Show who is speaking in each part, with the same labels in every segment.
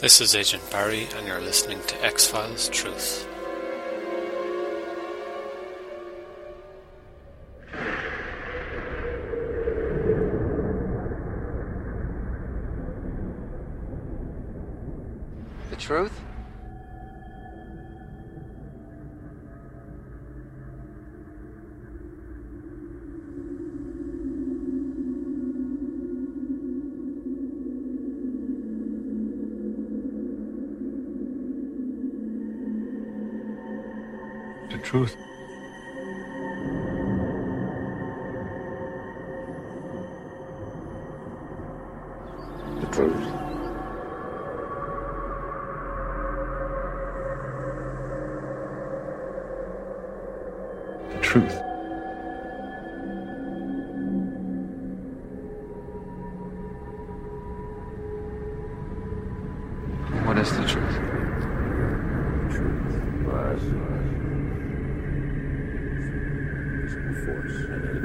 Speaker 1: This is Agent Barry, and you're listening to X Files Truth.
Speaker 2: The truth?
Speaker 3: Truth.
Speaker 4: The truth.
Speaker 3: The truth.
Speaker 2: What is the truth?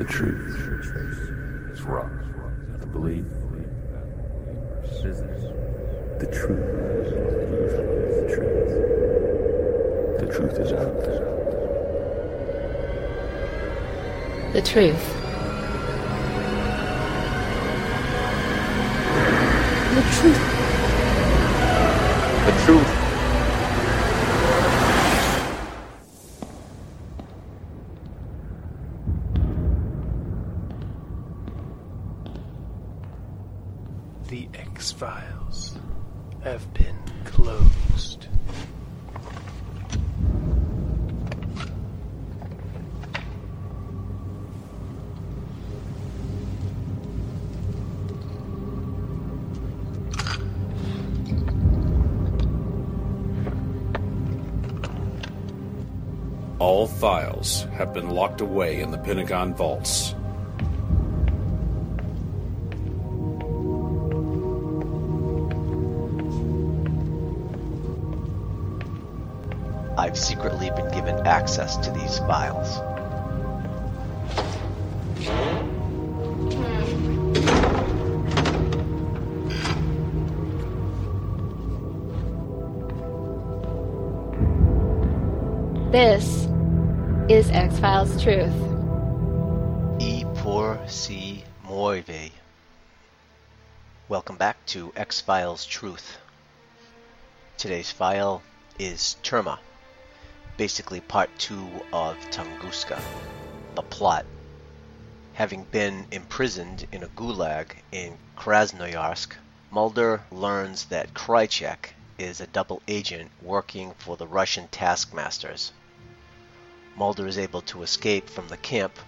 Speaker 4: The truth is rock. The belief. The truth. The truth. The truth is out.
Speaker 5: The truth.
Speaker 1: Been
Speaker 6: locked away in the Pentagon vaults.
Speaker 7: I've secretly been given access to these files.
Speaker 5: This is X Files Truth.
Speaker 7: E pur si muove. Welcome back to X Files Truth. Today's file is Terma, basically part two of Tunguska. The plot. Having been imprisoned in a gulag in Krasnoyarsk, Mulder learns that Krychek is a double agent working for the Russian taskmasters. Mulder is able to escape from the camp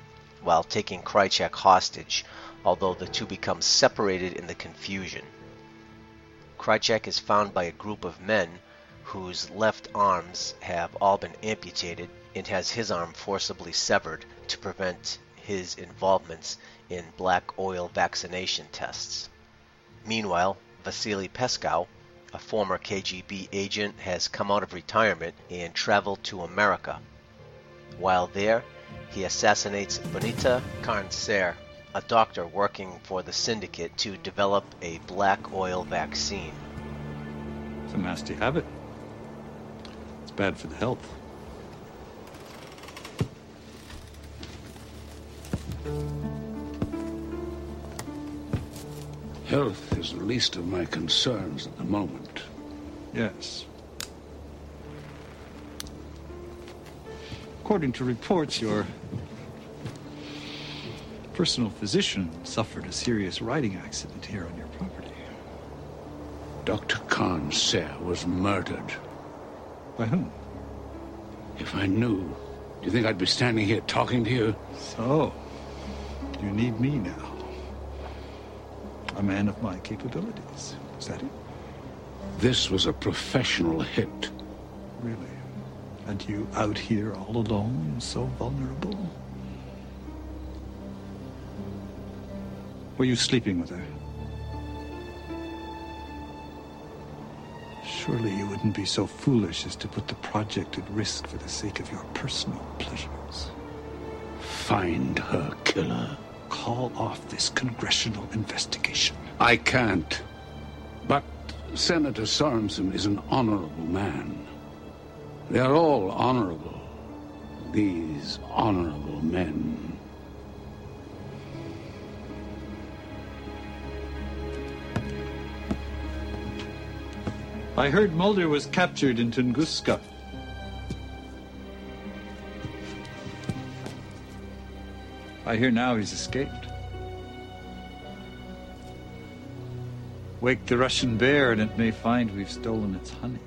Speaker 7: while taking Krychek hostage, although the two become separated in the confusion. Krychek is found by a group of men whose left arms have all been amputated and has his arm forcibly severed to prevent his involvements in black oil vaccination tests. Meanwhile, Vasily Peskow, a former KGB agent, has come out of retirement and traveled to America. While there, he assassinates Bonita Charne-Sayre, a doctor working for the syndicate to develop a black oil vaccine.
Speaker 3: It's a nasty habit. It's bad for the health.
Speaker 4: Health is the least of my concerns at the moment.
Speaker 3: Yes. According to reports, your personal physician suffered a serious riding accident here on your property.
Speaker 4: Dr. Charne-Sayre was murdered.
Speaker 3: By whom?
Speaker 4: If I knew, do you think I'd be standing here talking to you?
Speaker 3: So, you need me now. a man of my capabilities. Is that it?
Speaker 4: This was a professional hit.
Speaker 3: Really? And you out here all alone, so vulnerable? Were you sleeping with her? Surely you wouldn't be so foolish as to put the project at risk for the sake of your personal pleasures.
Speaker 4: Find her killer.
Speaker 3: Call off this congressional investigation.
Speaker 4: I can't. But Senator Sorensen is an honorable man. They are all honorable. These honorable men.
Speaker 3: I heard Mulder was captured in Tunguska. I hear now he's escaped. Wake the Russian bear and it may find we've stolen its honey.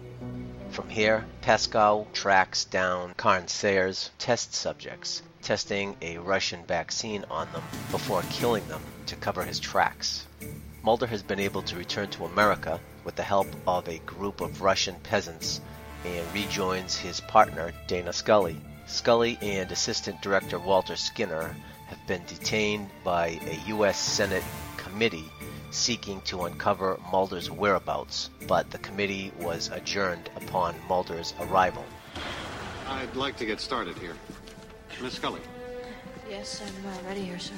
Speaker 7: From here, Peskow tracks down Charne-Sayre's test subjects, testing a Russian vaccine on them before killing them to cover his tracks. Mulder has been able to return to America with the help of a group of Russian peasants and rejoins his partner, Dana Scully. Scully and Assistant Director Walter Skinner have been detained by a U.S. Senate committee seeking to uncover Mulder's whereabouts, but the committee was adjourned upon Mulder's arrival.
Speaker 8: I'd like to get started here. Miss Scully,
Speaker 9: Yes, I'm uh, ready here, sir.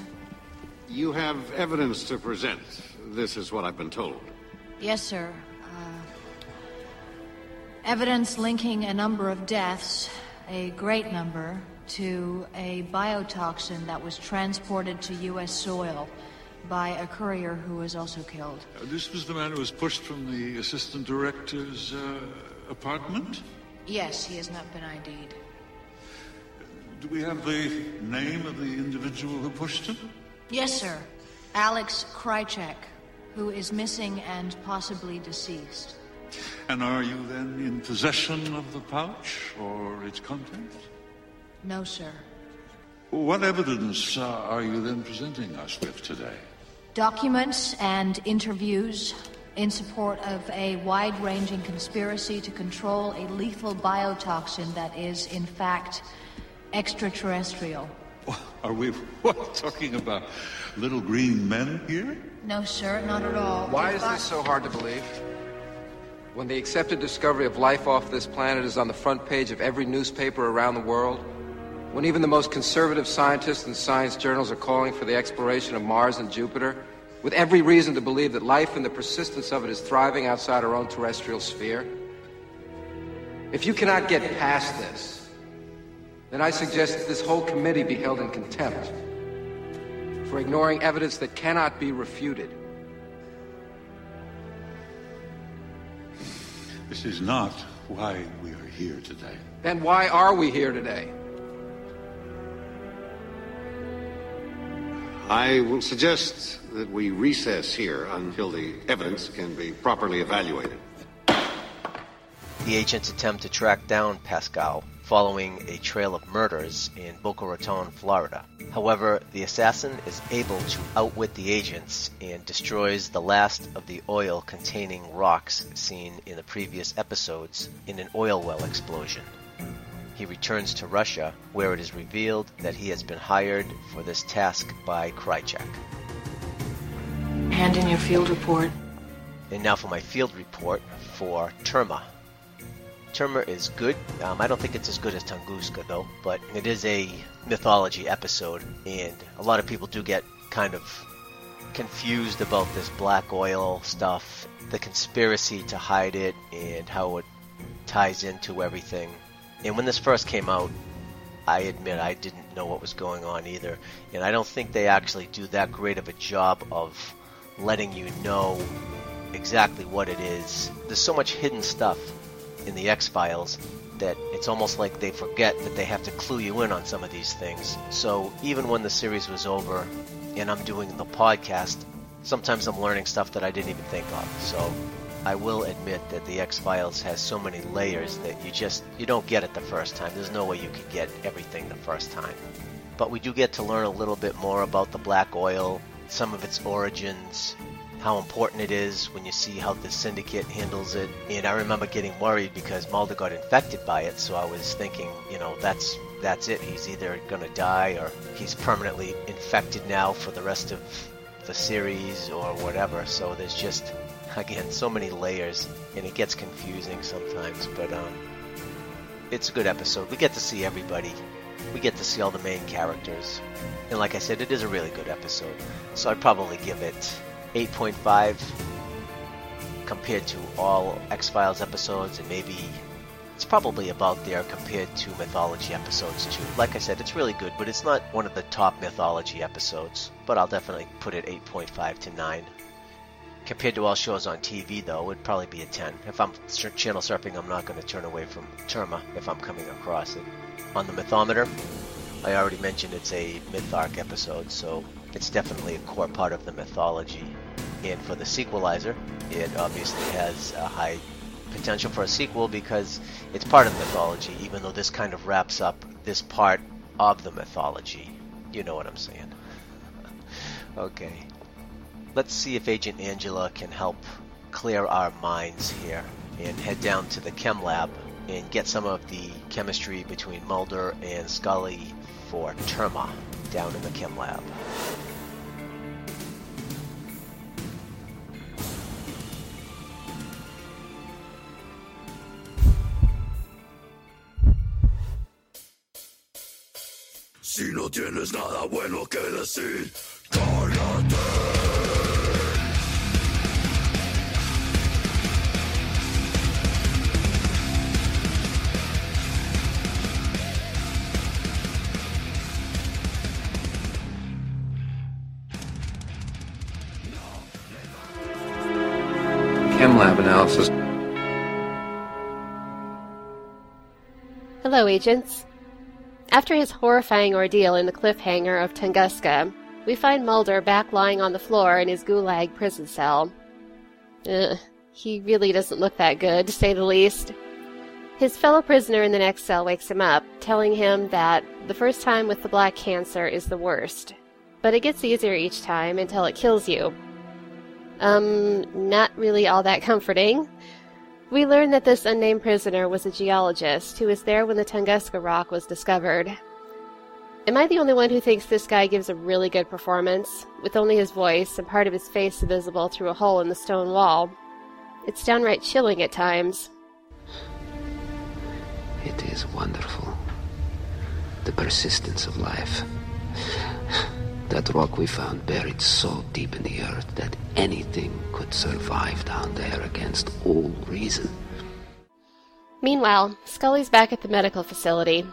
Speaker 8: you have evidence to present. This is what I've been told.
Speaker 9: Yes, sir. Uh, evidence linking a number of deaths, a great number, to a biotoxin that was transported to U.S. soil by a courier who was also killed.
Speaker 10: Uh, This was the man who was pushed from the assistant director's uh, apartment?
Speaker 9: Yes, he has not been ID'd.
Speaker 10: Do we have the name of the individual who pushed him?
Speaker 9: Yes, sir. Alex Krychek, who is missing and possibly deceased.
Speaker 10: And are you then in possession of the pouch or its contents?
Speaker 9: No, sir.
Speaker 10: What evidence uh, are you then presenting us with today?
Speaker 9: Documents and interviews in support of a wide ranging conspiracy to control a lethal biotoxin that is, in fact, extraterrestrial.
Speaker 10: Are we what, talking about little green men here?
Speaker 9: No, sir, not at all.
Speaker 2: Why is this so hard to believe? When the accepted discovery of life off this planet is on the front page of every newspaper around the world, when even the most conservative scientists and science journals are calling for the exploration of Mars and Jupiter, with every reason to believe that life and the persistence of it is thriving outside our own terrestrial sphere? If you cannot get past this, then I suggest that this whole committee be held in contempt for ignoring evidence that cannot be refuted.
Speaker 10: This is not why we are here today.
Speaker 2: Then why are we here today?
Speaker 8: I will suggest that we recess here until the evidence can be properly evaluated.
Speaker 7: The agents attempt to track down Peskow following a trail of murders in Boca Raton, Florida. However, the assassin is able to outwit the agents and destroys the last of the oil containing rocks seen in the previous episodes in an oil well explosion. He returns to Russia, where it is revealed that he has been hired for this task by Krychek.
Speaker 9: Hand in your field report.
Speaker 7: And now for my field report for Terma. Terma is good. Um, I don't think it's as good as Tunguska though, but it is a mythology episode, and a lot of people do get kind of confused about this black oil stuff, the conspiracy to hide it, and how it ties into everything. And when this first came out, I admit I didn't know what was going on either, and I don't think they actually do that great of a job of letting you know exactly what it is. There's so much hidden stuff in the X Files that it's almost like they forget that they have to clue you in on some of these things. So even when the series was over and I'm doing the podcast, sometimes I'm learning stuff that I didn't even think of. So I will admit that the X Files has so many layers that you just you don't get it the first time. There's no way you could get everything the first time. But we do get to learn a little bit more about the black oil, some of its origins, how important it is when you see how the syndicate handles it. And I remember getting worried because Mulder got infected by it, so I was thinking, you know, that's that's it. He's either going to die or he's permanently infected now for the rest of the series or whatever. So there's just again so many layers and it gets confusing sometimes, but um it's a good episode. We get to see everybody. We get to see all the main characters. And like I said, it is a really good episode. So I'd probably give it 8.5 compared to all X Files episodes, and maybe it's probably about there compared to mythology episodes too. Like I said, it's really good, but it's not one of the top mythology episodes. But I'll definitely put it 8.5 to 9. Compared to all shows on TV, though, it'd probably be a 10. If I'm channel surfing, I'm not going to turn away from Terma if I'm coming across it. On the mythometer, I already mentioned it's a myth arc episode, so it's definitely a core part of the mythology. And for the sequelizer, it obviously has a high potential for a sequel because it's part of the mythology, even though this kind of wraps up this part of the mythology. You know what I'm saying. okay. Let's see if Agent Angela can help clear our minds here and head down to the chem lab and get some of the chemistry between Mulder and Scully for Terma down in the chem lab.
Speaker 11: Si no tienes nada bueno que decir, cállate.
Speaker 12: Hello, agents. After his horrifying ordeal in the cliffhanger of Tunguska, we find Mulder back lying on the floor in his gulag prison cell. Ugh, he really doesn't look that good, to say the least. His fellow prisoner in the next cell wakes him up, telling him that the first time with the black cancer is the worst, but it gets easier each time until it kills you, um, not really all that comforting. We learn that this unnamed prisoner was a geologist who was there when the Tunguska rock was discovered. Am I the only one who thinks this guy gives a really good performance, with only his voice and part of his face visible through a hole in the stone wall? It's downright chilling at times.
Speaker 13: It is wonderful. The persistence of life. That rock we found buried so deep in the earth that anything could survive down there against all reason.
Speaker 12: Meanwhile, Scully's back at the medical facility,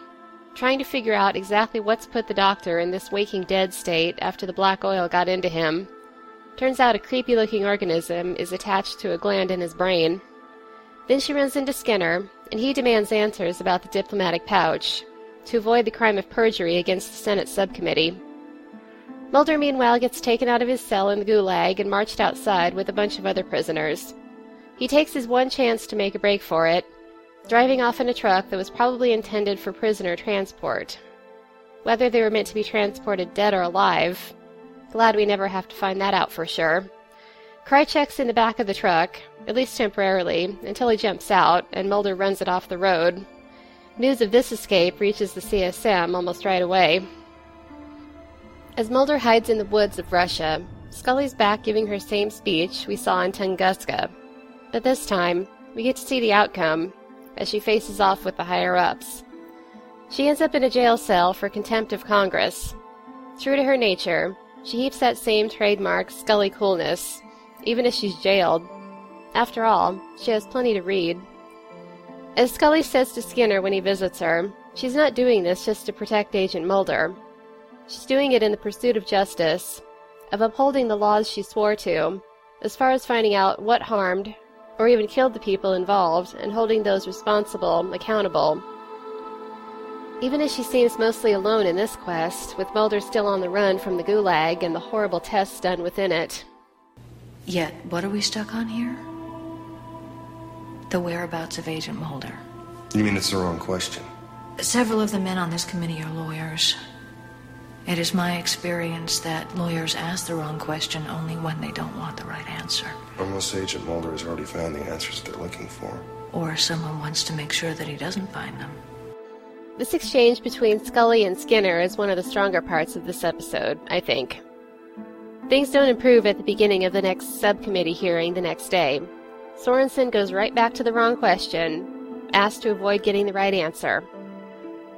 Speaker 12: trying to figure out exactly what's put the doctor in this waking dead state after the black oil got into him. Turns out a creepy looking organism is attached to a gland in his brain. Then she runs into Skinner, and he demands answers about the diplomatic pouch to avoid the crime of perjury against the Senate subcommittee. Mulder, meanwhile, gets taken out of his cell in the gulag and marched outside with a bunch of other prisoners. He takes his one chance to make a break for it, driving off in a truck that was probably intended for prisoner transport. Whether they were meant to be transported dead or alive, glad we never have to find that out for sure. Krychek's in the back of the truck, at least temporarily, until he jumps out and Mulder runs it off the road. News of this escape reaches the CSM almost right away, as Mulder hides in the woods of Russia, Scully's back giving her same speech we saw in Tunguska. But this time, we get to see the outcome as she faces off with the higher ups. She ends up in a jail cell for contempt of Congress. True to her nature, she heaps that same trademark Scully coolness, even as she's jailed. After all, she has plenty to read. As Scully says to Skinner when he visits her, she's not doing this just to protect Agent Mulder. She's doing it in the pursuit of justice, of upholding the laws she swore to, as far as finding out what harmed or even killed the people involved and holding those responsible accountable. Even as she seems mostly alone in this quest, with Mulder still on the run from the gulag and the horrible tests done within it.
Speaker 14: Yet, what are we stuck on here? The whereabouts of Agent Mulder.
Speaker 15: You mean it's the wrong question?
Speaker 14: Several of the men on this committee are lawyers. It is my experience that lawyers ask the wrong question only when they don't want the right answer.
Speaker 15: Unless Agent Mulder has already found the answers they're looking for.
Speaker 14: Or someone wants to make sure that he doesn't find them.
Speaker 12: This exchange between Scully and Skinner is one of the stronger parts of this episode, I think. Things don't improve at the beginning of the next subcommittee hearing the next day. Sorensen goes right back to the wrong question, asked to avoid getting the right answer.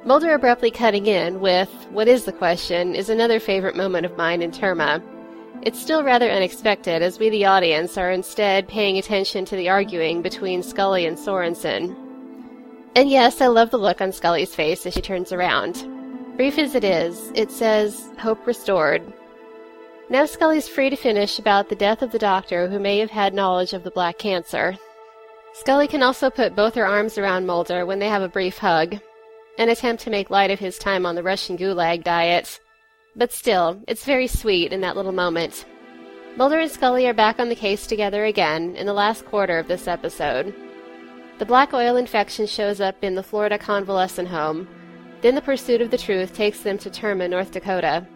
Speaker 12: Mulder abruptly cutting in with, What is the question? is another favorite moment of mine in Terma. It's still rather unexpected, as we, the audience, are instead paying attention to the arguing between Scully and Sorensen. And yes, I love the look on Scully's face as she turns around. Brief as it is, it says, Hope restored. Now Scully's free to finish about the death of the doctor who may have had knowledge of the black cancer. Scully can also put both her arms around Mulder when they have a brief hug, an attempt to make light of his time on the Russian gulag diet. But still, it's very sweet in that little moment. Mulder and Scully are back on the case together again in the last quarter of this episode. The black oil infection shows up in the Florida convalescent home. Then the pursuit of the truth takes them to Terma, North Dakota.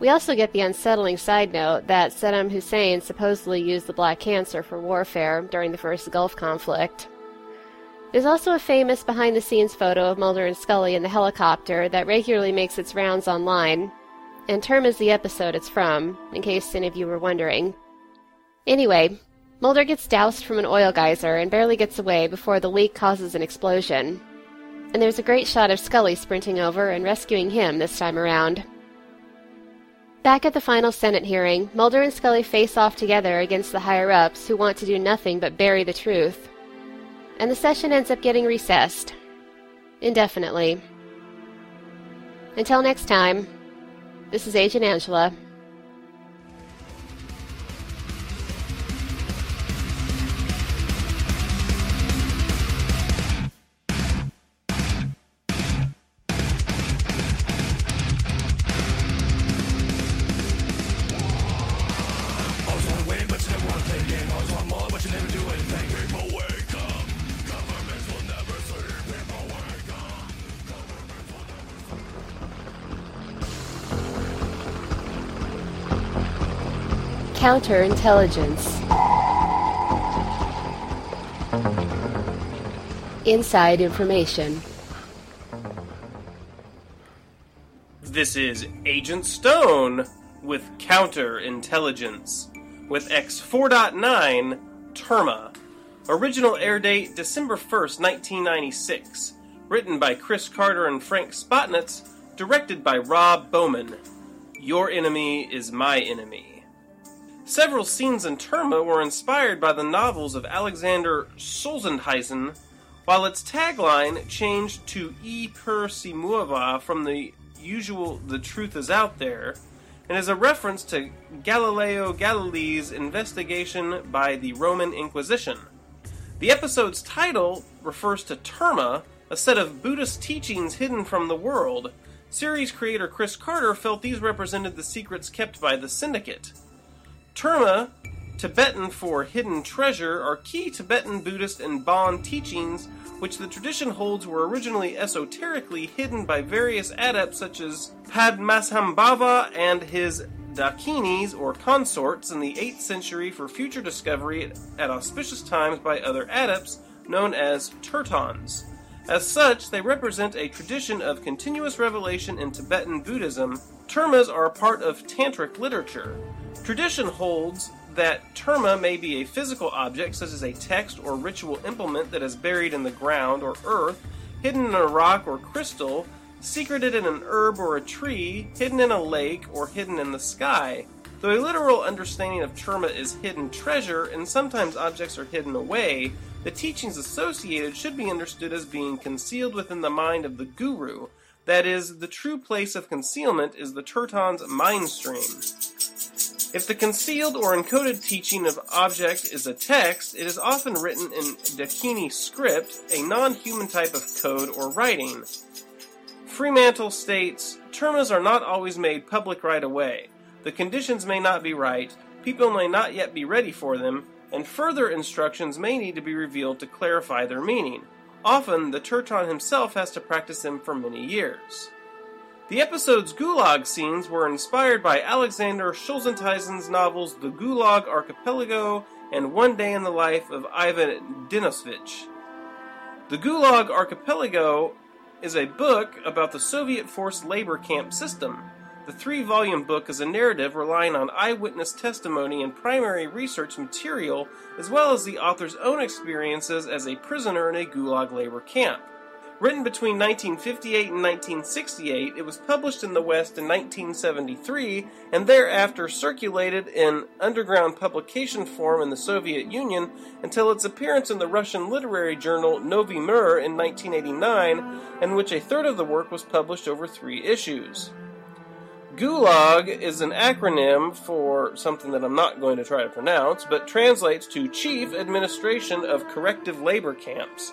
Speaker 12: We also get the unsettling side note that Saddam Hussein supposedly used the black cancer for warfare during the first Gulf conflict. There's also a famous behind the scenes photo of Mulder and Scully in the helicopter that regularly makes its rounds online, and Terma is the episode it's from, in case any of you were wondering. Anyway, Mulder gets doused from an oil geyser and barely gets away before the leak causes an explosion. And there's a great shot of Scully sprinting over and rescuing him this time around. Back at the final Senate hearing, Mulder and Scully face off together against the higher ups who want to do nothing but bury the truth and the session ends up getting recessed. Indefinitely. Until next time, this is Agent Angela. Counterintelligence. Inside information.
Speaker 16: This is Agent Stone with Counterintelligence with X 4.9 Terma. Original air date December 1st, 1996. Written by Chris Carter and Frank Spotnitz. Directed by Rob Bowman. Your enemy is my enemy. Several scenes in Terma were inspired by the novels of Alexander Solzhenitsyn, while its tagline changed to E pur si muove from the usual The Truth is Out There, and is a reference to Galileo Galilei's investigation by the Roman Inquisition. The episode's title refers to Terma, a set of Buddhist teachings hidden from the world. Series creator Chris Carter felt these represented the secrets kept by the Syndicate. Terma, Tibetan for hidden treasure, are key Tibetan Buddhist and Bon teachings, which the tradition holds were originally esoterically hidden by various adepts such as Padmasambhava and his Dakinis or consorts in the 8th century for future discovery at auspicious times by other adepts known as Tertons. As such, they represent a tradition of continuous revelation in Tibetan Buddhism. Termas are a part of Tantric literature. Tradition holds that terma may be a physical object, such as a text or ritual implement that is buried in the ground or earth, hidden in a rock or crystal, secreted in an herb or a tree, hidden in a lake, or hidden in the sky. Though a literal understanding of terma is hidden treasure, and sometimes objects are hidden away, the teachings associated should be understood as being concealed within the mind of the guru. That is, the true place of concealment is the Terton's mind stream. If the concealed or encoded teaching of object is a text, it is often written in Dakini script, a non-human type of code or writing. Fremantle states, termas are not always made public right away. The conditions may not be right, people may not yet be ready for them, and further instructions may need to be revealed to clarify their meaning. Often, the Terton himself has to practice them for many years. The episode's Gulag scenes were inspired by Alexander Solzhenitsyn's novels The Gulag Archipelago and One Day in the Life of Ivan Denisovich. The Gulag Archipelago is a book about the Soviet forced labor camp system. The three volume book is a narrative relying on eyewitness testimony and primary research material, as well as the author's own experiences as a prisoner in a Gulag labor camp. Written between 1958 and 1968, it was published in the West in 1973 and thereafter circulated in underground publication form in the Soviet Union until its appearance in the Russian literary journal Novy Mir in 1989, in which a third of the work was published over three issues. Gulag is an acronym for something that I'm not going to try to pronounce, but translates to Chief Administration of Corrective Labor Camps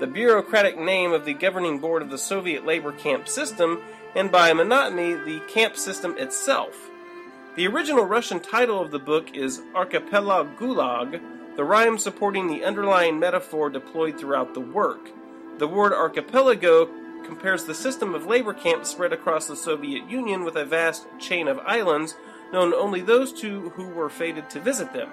Speaker 16: the bureaucratic name of the governing board of the Soviet labor camp system, and by metonymy, the camp system itself. The original Russian title of the book is Archipelago Gulag, the rhyme supporting the underlying metaphor deployed throughout the work. The word archipelago compares the system of labor camps spread across the Soviet Union with a vast chain of islands, known only those two who were fated to visit them.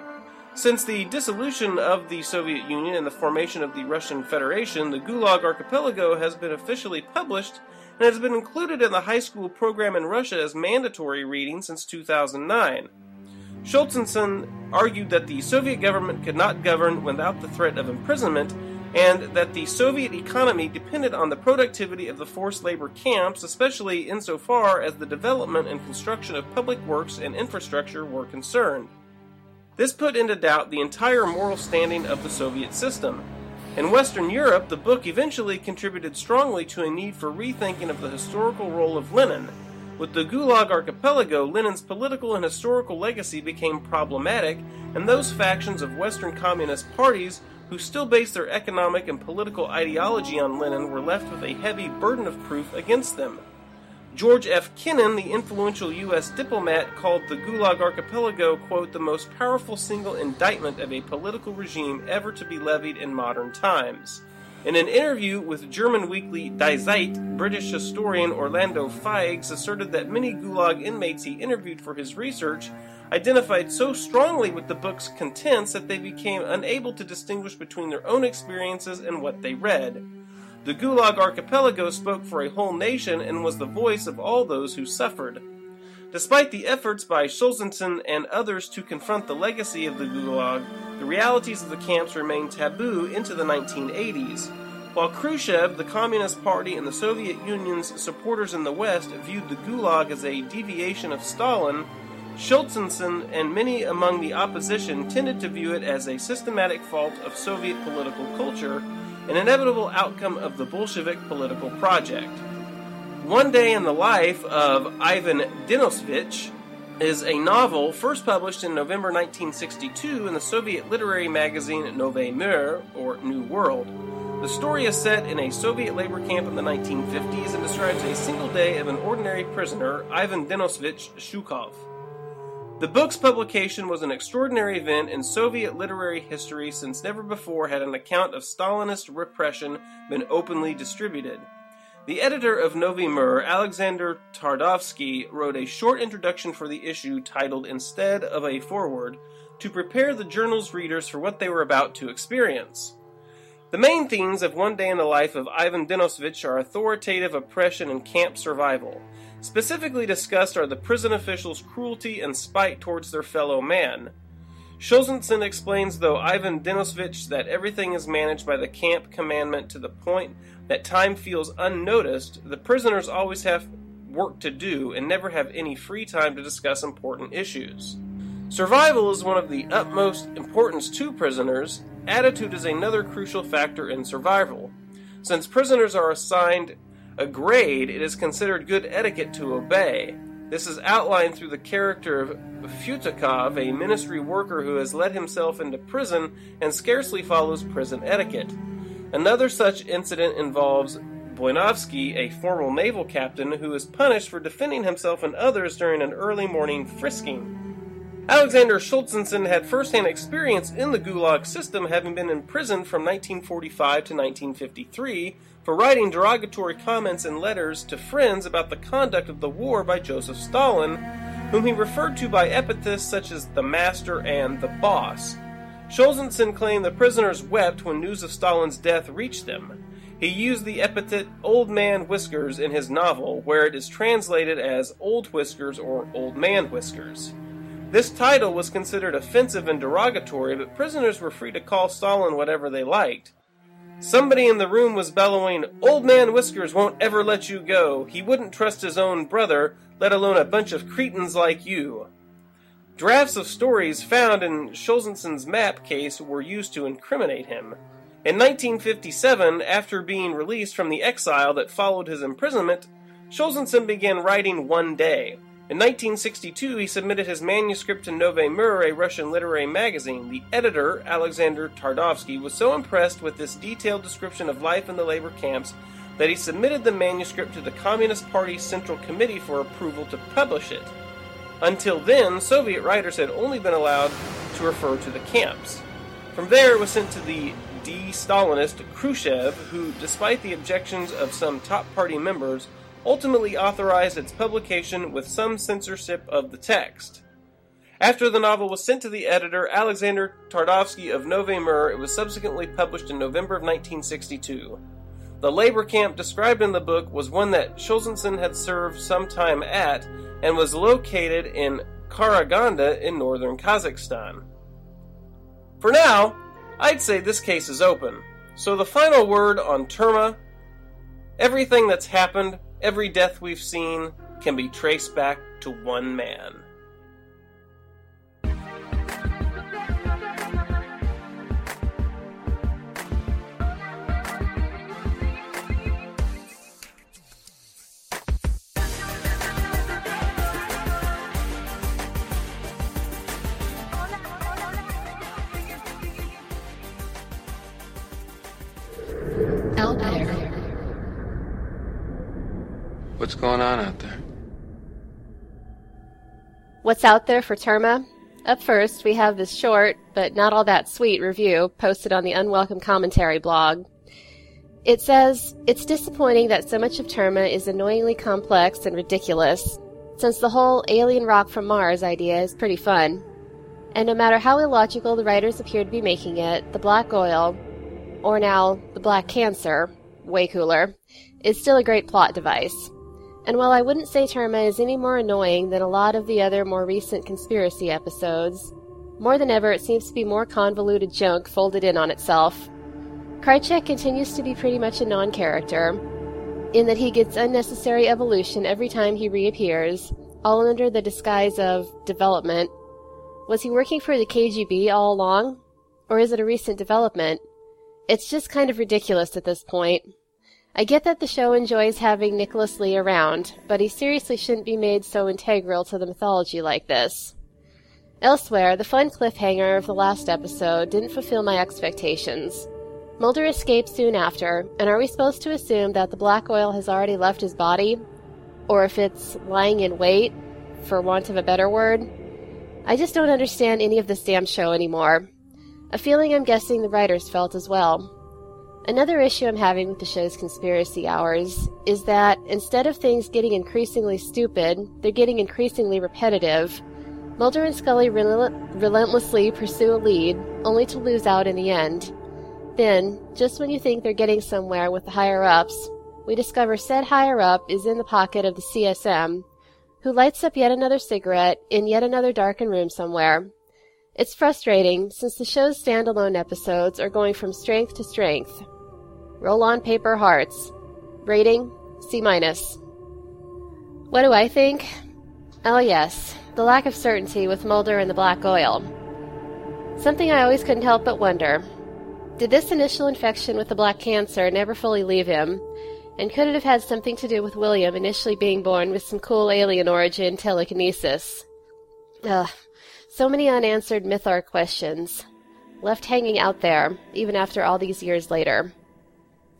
Speaker 16: Since the dissolution of the Soviet Union and the formation of the Russian Federation, the Gulag Archipelago has been officially published and has been included in the high school program in Russia as mandatory reading since 2009. Solzhenitsyn argued that the Soviet government could not govern without the threat of imprisonment, and that the Soviet economy depended on the productivity of the forced labor camps, especially insofar as the development and construction of public works and infrastructure were concerned. This put into doubt the entire moral standing of the Soviet system. In Western Europe, the book eventually contributed strongly to a need for rethinking of the historical role of Lenin. With the Gulag Archipelago, Lenin's political and historical legacy became problematic, and those factions of Western communist parties who still based their economic and political ideology on Lenin were left with a heavy burden of proof against them. George F. Kennan, the influential U.S. diplomat, called the Gulag Archipelago, quote, the most powerful single indictment of a political regime ever to be levied in modern times. In an interview with German weekly Die Zeit, British historian Orlando Figes asserted that many Gulag inmates he interviewed for his research identified so strongly with the book's contents that they became unable to distinguish between their own experiences and what they read. The Gulag Archipelago spoke for a whole nation and was the voice of all those who suffered. Despite the efforts by Solzhenitsyn and others to confront the legacy of the Gulag, the realities of the camps remained taboo into the 1980s. While Khrushchev, the Communist Party, and the Soviet Union's supporters in the West viewed the Gulag as a deviation of Stalin, Solzhenitsyn and many among the opposition tended to view it as a systematic fault of Soviet political culture an inevitable outcome of the Bolshevik political project. One Day in the Life of Ivan Denisovich is a novel first published in November 1962 in the Soviet literary magazine Novy Mir, or New World. The story is set in a Soviet labor camp in the 1950s and describes a single day of an ordinary prisoner, Ivan Denisovich Shukhov. The book's publication was an extraordinary event in Soviet literary history since never before had an account of Stalinist repression been openly distributed. The editor of Novy Mir, Alexander Tvardovsky, wrote a short introduction for the issue titled Instead of a Foreword to prepare the journal's readers for what they were about to experience. The main themes of One Day in the Life of Ivan Denisovich are authoritative oppression and camp survival. Specifically discussed are the prison officials' cruelty and spite towards their fellow man. Solzhenitsyn explains, though Ivan Denisovich, that everything is managed by the camp commandment to the point that time feels unnoticed, the prisoners always have work to do and never have any free time to discuss important issues. Survival is one of the utmost importance to prisoners. Attitude is another crucial factor in survival. Since prisoners are assigned a grade, it is considered good etiquette to obey. This is outlined through the character of Fetyukov, a ministry worker who has let himself into prison and scarcely follows prison etiquette. Another such incident involves Buynovsky, a former naval captain who is punished for defending himself and others during an early morning frisking. Alexander Solzhenitsyn had first-hand experience in the Gulag system, having been imprisoned from 1945 to 1953 for writing derogatory comments and letters to friends about the conduct of the war by Joseph Stalin, whom he referred to by epithets such as the Master and the Boss. Solzhenitsyn claimed the prisoners wept when news of Stalin's death reached them. He used the epithet Old Man Whiskers in his novel, where it is translated as Old Whiskers or Old Man Whiskers. This title was considered offensive and derogatory, but prisoners were free to call Stalin whatever they liked. Somebody in the room was bellowing, Old Man Whiskers won't ever let you go. He wouldn't trust his own brother, let alone a bunch of cretins like you. Drafts of stories found in Solzhenitsyn's map case were used to incriminate him. In 1957, after being released from the exile that followed his imprisonment, Solzhenitsyn began writing one day. In 1962, he submitted his manuscript to Novy Mir, a Russian literary magazine. The editor, Alexander Tvardovsky, was so impressed with this detailed description of life in the labor camps that he submitted the manuscript to the Communist Party Central Committee for approval to publish it. Until then, Soviet writers had only been allowed to refer to the camps. From there, it was sent to the de-Stalinist Khrushchev, who, despite the objections of some top party members, ultimately authorized its publication with some censorship of the text. After the novel was sent to the editor Alexander Tvardovsky of Novy Mir, it was subsequently published in November of 1962. The labor camp described in the book was one that Solzhenitsyn had served some time at and was located in Karaganda in northern Kazakhstan. For now, I'd say this case is open. So the final word on Terma everything that's happened, every death we've seen, can be traced back to one man.
Speaker 2: Going on out there?
Speaker 12: What's out there for Terma? Up first, we have this short, but not all that sweet review posted on the Unwelcome Commentary blog. It says, It's disappointing that so much of Terma is annoyingly complex and ridiculous, since the whole alien rock from Mars idea is pretty fun. And no matter how illogical the writers appear to be making it, the black oil, or now the black cancer, way cooler, is still a great plot device. And while I wouldn't say Terma is any more annoying than a lot of the other more recent conspiracy episodes, more than ever it seems to be more convoluted junk folded in on itself. Krychek continues to be pretty much a non character, in that he gets unnecessary evolution every time he reappears, all under the disguise of development. Was he working for the KGB all along? Or is it a recent development? It's just kind of ridiculous at this point. I get that the show enjoys having Nicholas Lea around, but he seriously shouldn't be made so integral to the mythology like this. Elsewhere, the fun cliffhanger of the last episode didn't fulfill my expectations. Mulder escapes soon after, and are we supposed to assume that the black oil has already left his body? Or if it's lying in wait, for want of a better word? I just don't understand any of this damn show anymore. A feeling I'm guessing the writers felt as well. Another issue I'm having with the show's conspiracy hours is that instead of things getting increasingly stupid, they're getting increasingly repetitive. Mulder and Scully rel- relentlessly pursue a lead, only to lose out in the end. Then, just when you think they're getting somewhere with the higher ups, we discover said higher up is in the pocket of the CSM, who lights up yet another cigarette in yet another darkened room somewhere. It's frustrating since the show's standalone episodes are going from strength to strength. Roll on paper hearts. Rating C minus. What do I think? Oh yes, the lack of certainty with Mulder and the black oil. Something I always couldn't help but wonder. Did this initial infection with the black cancer never fully leave him? And could it have had something to do with William initially being born with some cool alien origin telekinesis? Ugh, so many unanswered myth arc questions. Left hanging out there, even after all these years later.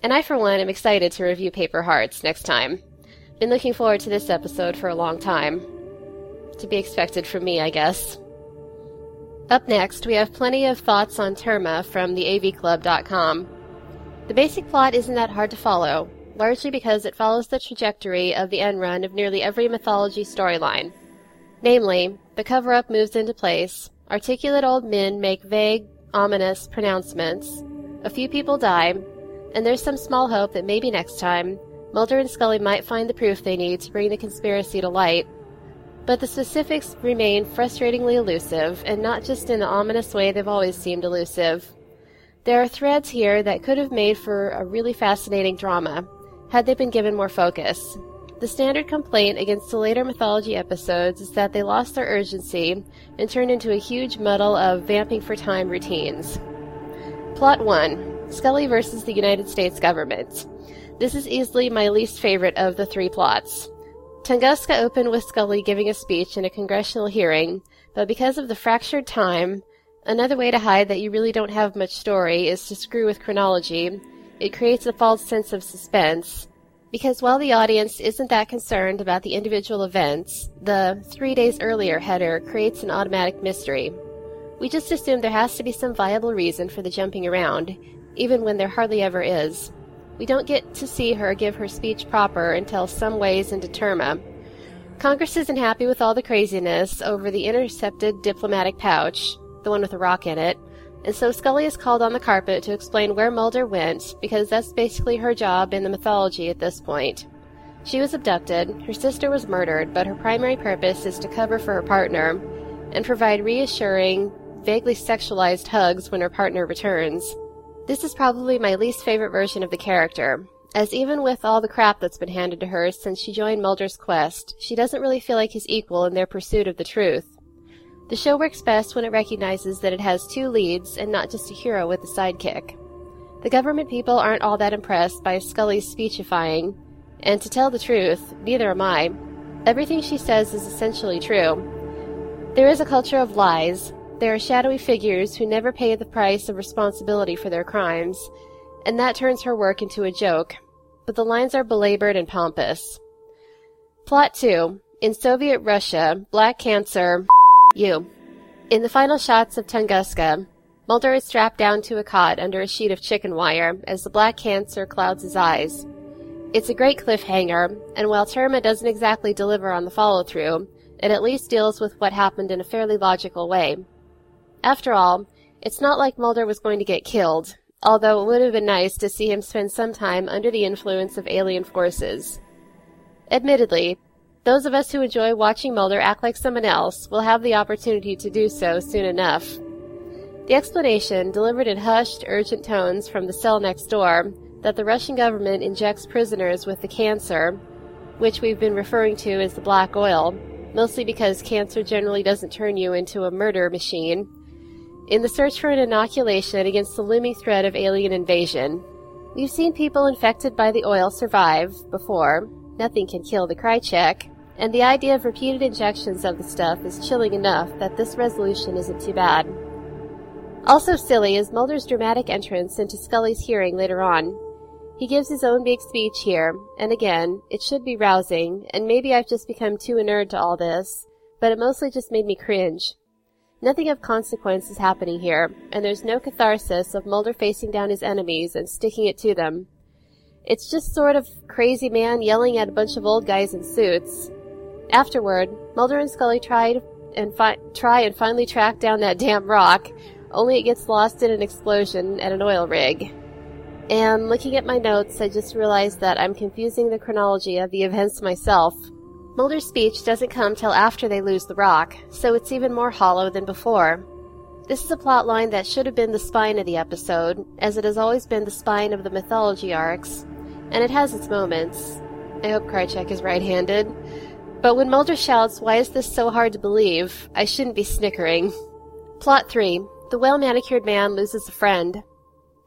Speaker 12: And I, for one, am excited to review Paper Hearts next time. Been looking forward to this episode for a long time. To be expected from me, I guess. Up next, we have plenty of thoughts on Terma from theavclub.com. The basic plot isn't that hard to follow, largely because it follows the trajectory of the end run of nearly every mythology storyline. Namely, the cover up moves into place, articulate old men make vague, ominous pronouncements, a few people die, and there's some small hope that maybe next time, Mulder and Scully might find the proof they need to bring the conspiracy to light. But the specifics remain frustratingly elusive, and not just in the ominous way they've always seemed elusive. There are threads here that could have made for a really fascinating drama, had they been given more focus. The standard complaint against the later mythology episodes is that they lost their urgency and turned into a huge muddle of vamping for time routines. Plot 1 Scully versus the United States government. This is easily my least favorite of the three plots. Tunguska opened with Scully giving a speech in a congressional hearing, but because of the fractured time, another way to hide that you really don't have much story is to screw with chronology. It creates a false sense of suspense. Because while the audience isn't that concerned about the individual events, the three days earlier header creates an automatic mystery. We just assume there has to be some viable reason for the jumping around, even when there hardly ever is. We don't get to see her give her speech proper until some ways into Terma. Congress isn't happy with all the craziness over the intercepted diplomatic pouch, the one with a rock in it, and so Scully is called on the carpet to explain where Mulder went, because that's basically her job in the mythology at this point. She was abducted, her sister was murdered, but her primary purpose is to cover for her partner and provide reassuring, vaguely sexualized hugs when her partner returns. This is probably my least favorite version of the character, as even with all the crap that's been handed to her since she joined Mulder's quest, she doesn't really feel like his equal in their pursuit of the truth. The show works best when it recognizes that it has two leads and not just a hero with a sidekick. The government people aren't all that impressed by Scully's speechifying, and to tell the truth, neither am I. Everything she says is essentially true. There is a culture of lies, there are shadowy figures who never pay the price of responsibility for their crimes, and that turns her work into a joke, but the lines are belabored and pompous. Plot 2. In Soviet Russia, Black Cancer, you. In the final shots of Tunguska, Mulder is strapped down to a cot under a sheet of chicken wire as the Black Cancer clouds his eyes. It's a great cliffhanger, and while Terma doesn't exactly deliver on the follow through, it at least deals with what happened in a fairly logical way. After all, it's not like Mulder was going to get killed, although it would have been nice to see him spend some time under the influence of alien forces. Admittedly, those of us who enjoy watching Mulder act like someone else will have the opportunity to do so soon enough. The explanation, delivered in hushed, urgent tones from the cell next door, that the Russian government injects prisoners with the cancer, which we've been referring to as the black oil, mostly because cancer generally doesn't turn you into a murder machine, in the search for an inoculation against the looming threat of alien invasion. We've seen people infected by the oil survive before. Nothing can kill the Krychek, and the idea of repeated injections of the stuff is chilling enough that this resolution isn't too bad. Also silly is Mulder's dramatic entrance into Scully's hearing later on. He gives his own big speech here, and again, it should be rousing, and maybe I've just become too inert to all this, but it mostly just made me cringe. Nothing of consequence is happening here, and there's no catharsis of Mulder facing down his enemies and sticking it to them. It's just sort of crazy man yelling at a bunch of old guys in suits. Afterward, Mulder and Scully try and fi- try and finally track down that damn rock, only it gets lost in an explosion at an oil rig. And looking at my notes, I just realized that I'm confusing the chronology of the events myself. Mulder's speech doesn't come till after they lose the rock, so it's even more hollow than before. This is a plot line that should have been the spine of the episode, as it has always been the spine of the mythology arcs, and it has its moments. I hope Krychek is right-handed. But when Mulder shouts, why is this so hard to believe, I shouldn't be snickering. Plot 3. The well-manicured man loses a friend.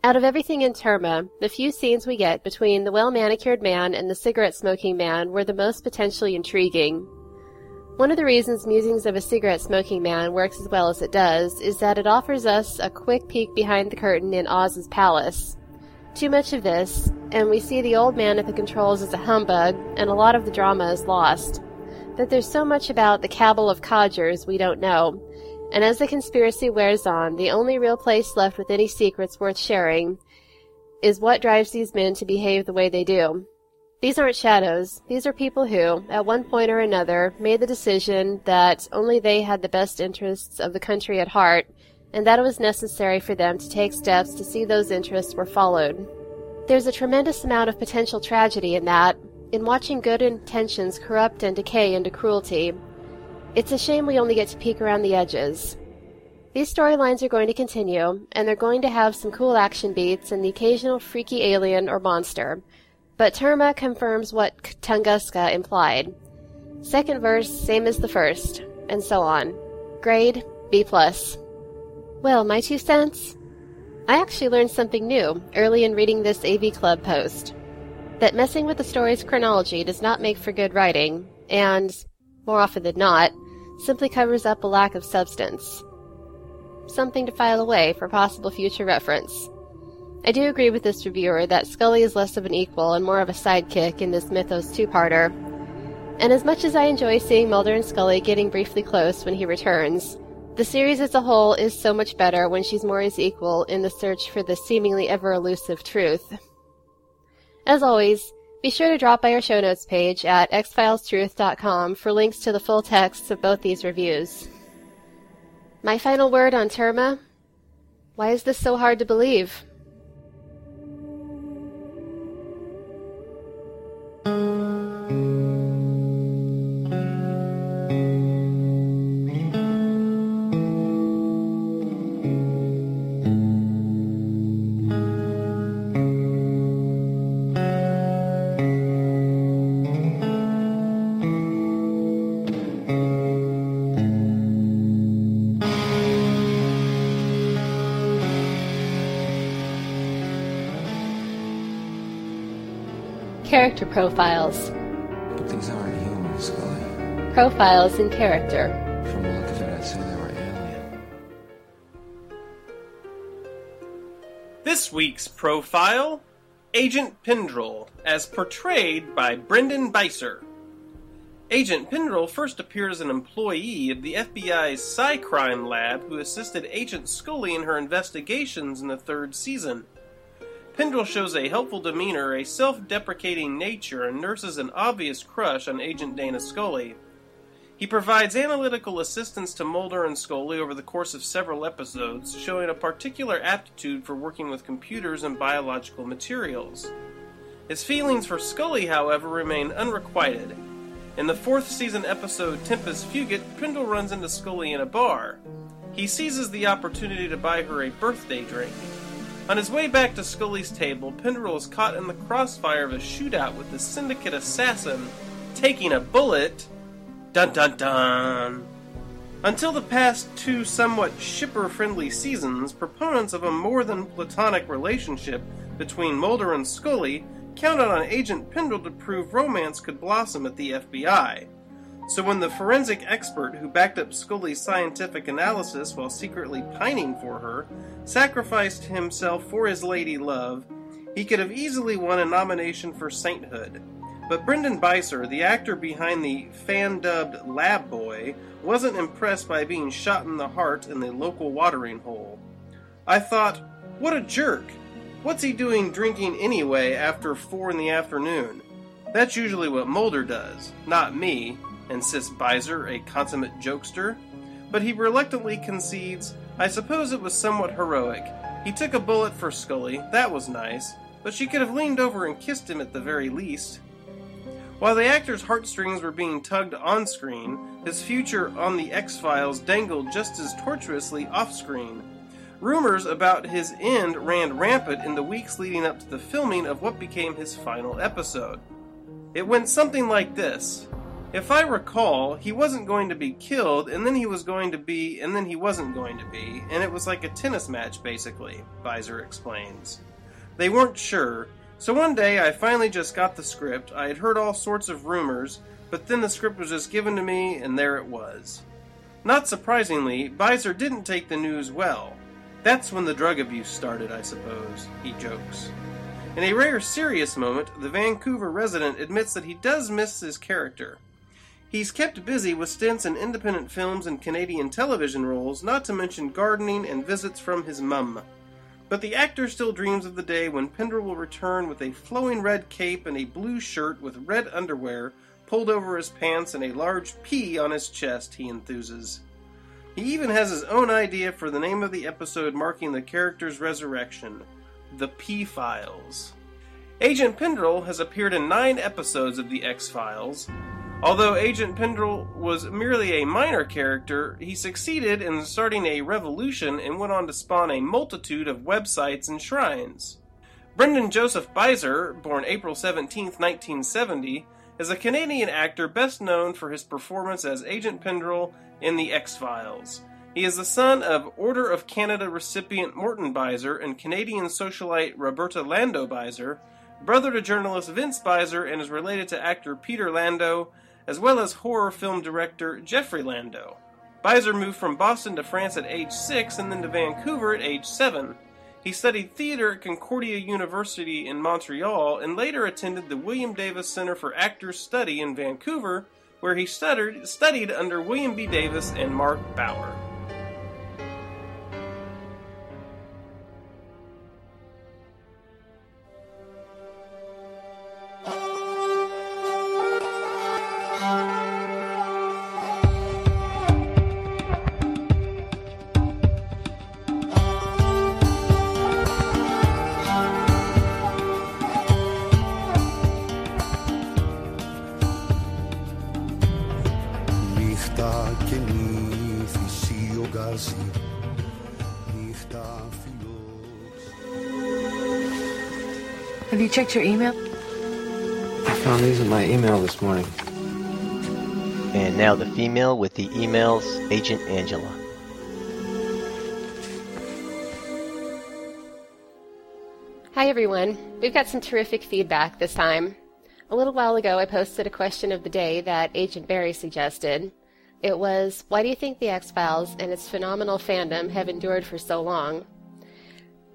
Speaker 12: Out of everything in Terma, the few scenes we get between the well-manicured man and the cigarette-smoking man were the most potentially intriguing. One of the reasons Musings of a Cigarette-Smoking Man works as well as it does is that it offers us a quick peek behind the curtain in Oz's palace. Too much of this, and we see the old man at the controls as a humbug, and a lot of the drama is lost. That there's so much about the cabal of codgers we don't know, and as the conspiracy wears on, the only real place left with any secrets worth sharing is what drives these men to behave the way they do. These aren't shadows. These are people who, at one point or another, made the decision that only they had the best interests of the country at heart, and that it was necessary for them to take steps to see those interests were followed. There's a tremendous amount of potential tragedy in that, in watching good intentions corrupt and decay into cruelty. It's a shame we only get to peek around the edges. These storylines are going to continue, and they're going to have some cool action beats and the occasional freaky alien or monster. But Terma confirms what Tunguska implied. Second verse, same as the first, and so on. Grade, B+. Well, my two cents? I actually learned something new early in reading this AV Club post. That messing with the story's chronology does not make for good writing, and, more often than not, simply covers up a lack of substance something to file away for possible future reference. I do agree with this reviewer that Scully is less of an equal and more of a sidekick in this Mythos two parter. And as much as I enjoy seeing Mulder and Scully getting briefly close when he returns, the series as a whole is so much better when she's more his equal in the search for the seemingly ever elusive truth. As always, be sure to drop by our show notes page at xfilestruth.com for links to the full texts of both these reviews. My final word on Terma? Why is this so hard to believe? Character profiles.
Speaker 3: But these aren't human, Scully.
Speaker 12: Profiles in character.
Speaker 3: From the look of it, I'd say they were alien.
Speaker 16: This week's profile Agent Pendrell, as portrayed by Brendan Beiser. Agent Pendrell first appeared as an employee of the FBI's Sci-Crime Lab who assisted Agent Scully in her investigations in the third season. Pendrell shows a helpful demeanor, a self deprecating nature, and nurses an obvious crush on Agent Dana Scully. He provides analytical assistance to Mulder and Scully over the course of several episodes, showing a particular aptitude for working with computers and biological materials. His feelings for Scully, however, remain unrequited. In the fourth season episode Tempus Fugit, Pendrell runs into Scully in a bar. He seizes the opportunity to buy her a birthday drink. On his way back to Scully's table, Pendrell is caught in the crossfire of a shootout with the syndicate assassin, taking a bullet. Dun dun dun! Until the past two somewhat shipper friendly seasons, proponents of a more than platonic relationship between Mulder and Scully counted on Agent Pendrell to prove romance could blossom at the FBI. So when the forensic expert who backed up Scully's scientific analysis while secretly pining for her sacrificed himself for his lady love, he could have easily won a nomination for sainthood. But Brendan Beiser, the actor behind the fan dubbed Lab Boy, wasn't impressed by being shot in the heart in the local watering hole. I thought, what a jerk! What's he doing drinking anyway after four in the afternoon? That's usually what Mulder does, not me, insists Beiser, a consummate jokester. But he reluctantly concedes, I suppose it was somewhat heroic. He took a bullet for Scully, that was nice, but she could have leaned over and kissed him at the very least. While the actor's heartstrings were being tugged on screen, his future on the X Files dangled just as tortuously off screen. Rumors about his end ran rampant in the weeks leading up to the filming of what became his final episode. It went something like this if I recall, he wasn't going to be killed, and then he was going to be, and then he wasn't going to be, and it was like a tennis match, basically, Beiser explains. They weren't sure, so one day I finally just got the script. I had heard all sorts of rumors, but then the script was just given to me, and there it was. Not surprisingly, Beiser didn't take the news well. That's when the drug abuse started, I suppose, he jokes. In a rare serious moment, the Vancouver resident admits that he does miss his character. He's kept busy with stints in independent films and Canadian television roles, not to mention gardening and visits from his mum. But the actor still dreams of the day when Pendrell will return with a flowing red cape and a blue shirt with red underwear pulled over his pants and a large P on his chest, he enthuses. He even has his own idea for the name of the episode marking the character's resurrection The P Files. Agent Pendrell has appeared in nine episodes of The X Files. Although Agent Pendrell was merely a minor character, he succeeded in starting a revolution and went on to spawn a multitude of websites and shrines. Brendan Joseph Beiser, born April 17, 1970, is a Canadian actor best known for his performance as Agent Pendrell in The X Files. He is the son of Order of Canada recipient Morton Beiser and Canadian socialite Roberta Lando Beiser, brother to journalist Vince Beiser, and is related to actor Peter Lando, as well as horror film director Jeffrey Lando. Beiser moved from Boston to France at age 6 and then to Vancouver at age 7. He studied theater at Concordia University in Montreal and later attended the William Davis Center for Actors Study in Vancouver, where he stuttered, studied under William B. Davis and Mark Bauer.
Speaker 14: Checked your email?
Speaker 17: I found these in my email this morning.
Speaker 7: And now the female with the emails, Agent Angela.
Speaker 12: Hi everyone. We've got some terrific feedback this time. A little while ago, I posted a question of the day that Agent Barry suggested. It was, Why do you think The X Files and its phenomenal fandom have endured for so long?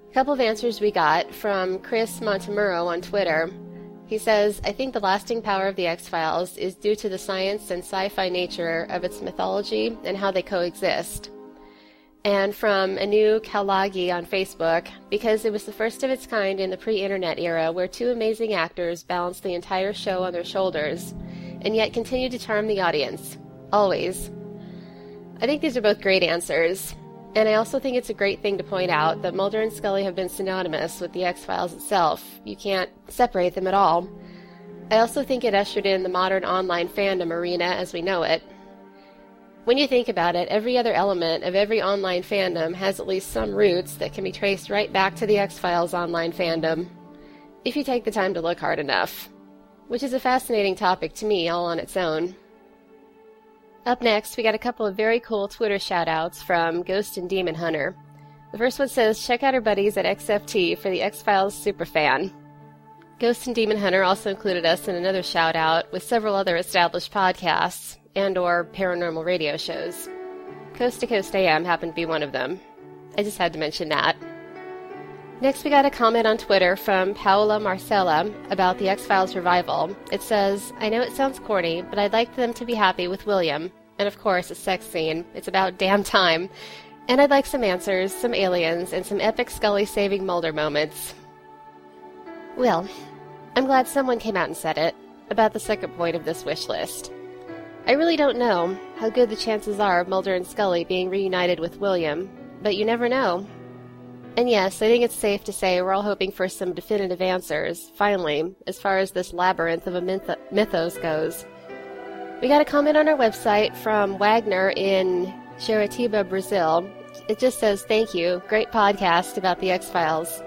Speaker 12: A couple of answers we got from Chris Montemuro on Twitter. He says, I think the lasting power of The X Files is due to the science and sci fi nature of its mythology and how they coexist. And from Anu Kalagi on Facebook, because it was the first of its kind in the pre internet era where two amazing actors balanced the entire show on their shoulders, and yet continued to charm the audience. Always. I think these are both great answers. And I also think it's a great thing to point out that Mulder and Scully have been synonymous with the X Files itself. You can't separate them at all. I also think it ushered in the modern online fandom arena as we know it. When you think about it, every other element of every online fandom has at least some roots that can be traced right back to the X Files online fandom, if you take the time to look hard enough. Which is a fascinating topic to me all on its own. Up next, we got a couple of very cool Twitter shout outs from Ghost and Demon Hunter. The first one says, check out our buddies at XFT for the X Files superfan. Ghost and Demon Hunter also included us in another shout out with several other established podcasts and or paranormal radio shows. Coast to Coast AM happened to be one of them. I just had to mention that. Next, we got a comment on Twitter from Paola Marcella about the X Files revival. It says, I know it sounds corny, but I'd like them to be happy with William. And of course, a sex scene. It's about damn time. And I'd like some answers, some aliens, and some epic Scully saving Mulder moments. Well, I'm glad someone came out and said it about the second point of this wish list. I really don't know how good the chances are of Mulder and Scully being reunited with William, but you never know. And yes, I think it's safe to say we're all hoping for some definitive answers, finally, as far as this labyrinth of a myth- mythos goes. We got a comment on our website from Wagner in Curitiba, Brazil. It just says, Thank you. Great podcast about the X Files.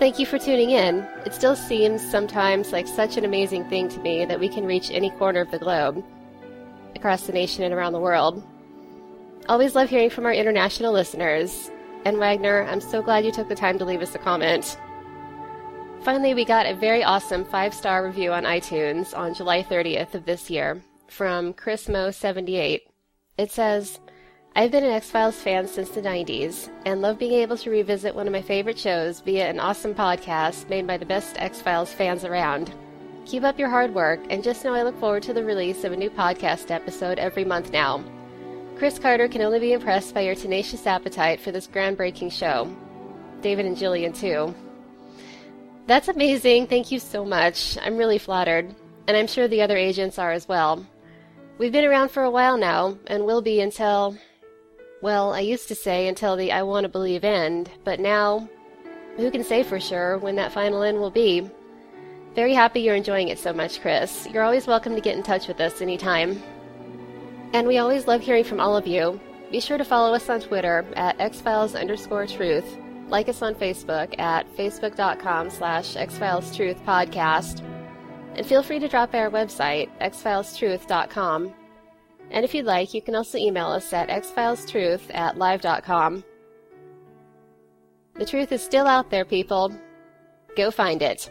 Speaker 12: Thank you for tuning in. It still seems sometimes like such an amazing thing to me that we can reach any corner of the globe, across the nation and around the world. Always love hearing from our international listeners. And Wagner, I'm so glad you took the time to leave us a comment. Finally, we got a very awesome five star review on iTunes on July 30th of this year from ChrisMo78. It says, I've been an X Files fan since the 90s and love being able to revisit one of my favorite shows via an awesome podcast made by the best X Files fans around. Keep up your hard work, and just know I look forward to the release of a new podcast episode every month now. Chris Carter can only be impressed by your tenacious appetite for this groundbreaking show. David and Jillian, too. That's amazing. Thank you so much. I'm really flattered. And I'm sure the other agents are as well. We've been around for a while now, and will be until. Well, I used to say until the I Want to Believe end, but now. Who can say for sure when that final end will be? Very happy you're enjoying it so much, Chris. You're always welcome to get in touch with us anytime. And we always love hearing from all of you. Be sure to follow us on Twitter at xfiles underscore truth. Like us on Facebook at facebook.com slash xfilestruth podcast. And feel free to drop by our website, xfilestruth.com. And if you'd like, you can also email us at xfilestruth at live.com. The truth is still out there, people. Go find it.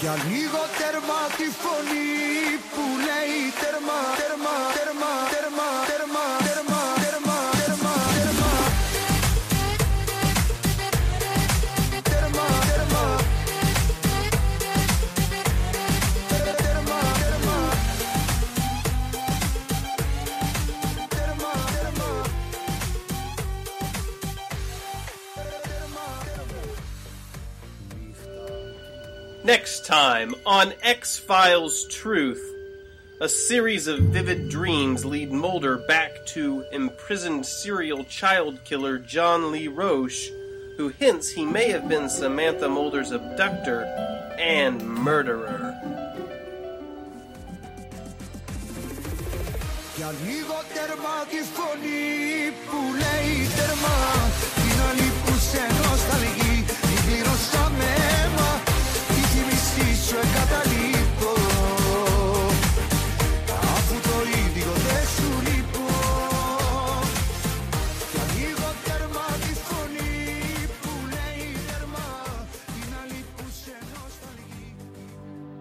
Speaker 11: Για λίγο τέρμα τη φωνή που λέει τέρμα, τέρμα, τέρμα, τέρμα, τέρμα,
Speaker 16: Next time on X Files Truth, a series of vivid dreams lead Mulder back to imprisoned serial child killer John Lee Roche, who hints he may have been Samantha Mulder's abductor and murderer.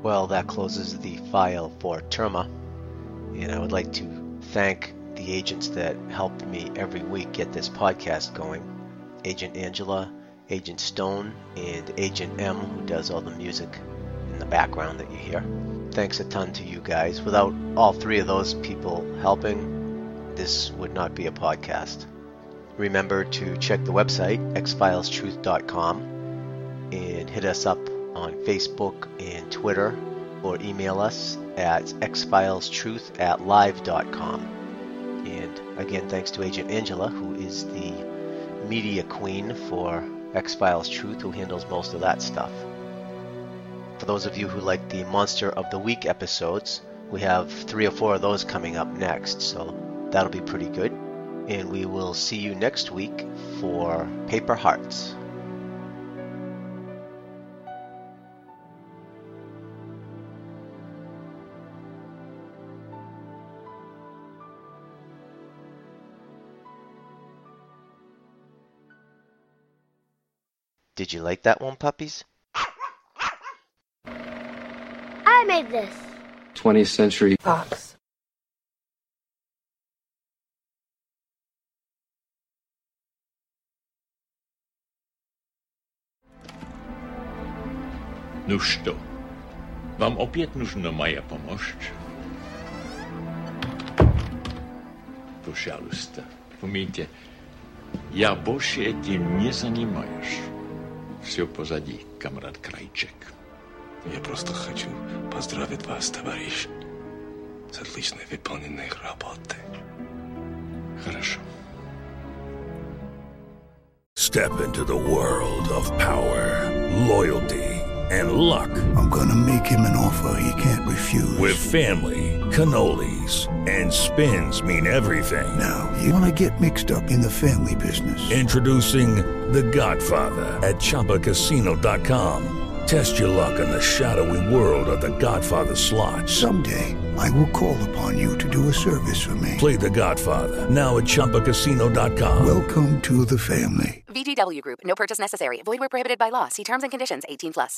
Speaker 7: Well, that closes the file for Terma. And I would like to thank the agents that helped me every week get this podcast going Agent Angela, Agent Stone, and Agent M, who does all the music in the background that you hear. Thanks a ton to you guys. Without all three of those people helping, this would not be a podcast. Remember to check the website, xfilestruth.com, and hit us up on Facebook and Twitter, or email us at xfilestruth at live.com. And again, thanks to Agent Angela, who is the media queen for X Files Truth, who handles most of that stuff. For those of you who like the Monster of the Week episodes, we have three or four of those coming up next, so that'll be pretty good. And we will see you next week for Paper Hearts. Did you like that one, puppies?
Speaker 18: I made this.
Speaker 2: 20th century
Speaker 18: Fox.
Speaker 19: Ну что, вам опять нужна моя помощь? Пожалуйста, помните, я больше этим не занимаюсь. Все позади, комрад Крайчек.
Speaker 15: Я просто хочу поздравить вас, товарищ, с отлично выполненной работой.
Speaker 19: Хорошо.
Speaker 11: Step into the world of power, loyalty, and luck.
Speaker 20: I'm gonna make him an offer he can't refuse.
Speaker 11: With family, cannolis, and spins mean everything.
Speaker 20: Now, you wanna get mixed up in the family business.
Speaker 11: Introducing the Godfather at ChumbaCasino.com. Test your luck in the shadowy world of The Godfather slot.
Speaker 20: Someday, I will call upon you to do a service for me.
Speaker 11: Play The Godfather now at ChumbaCasino.com.
Speaker 20: Welcome to the family.
Speaker 21: VGW Group. No purchase necessary. Void where prohibited by law. See terms and conditions. 18 plus.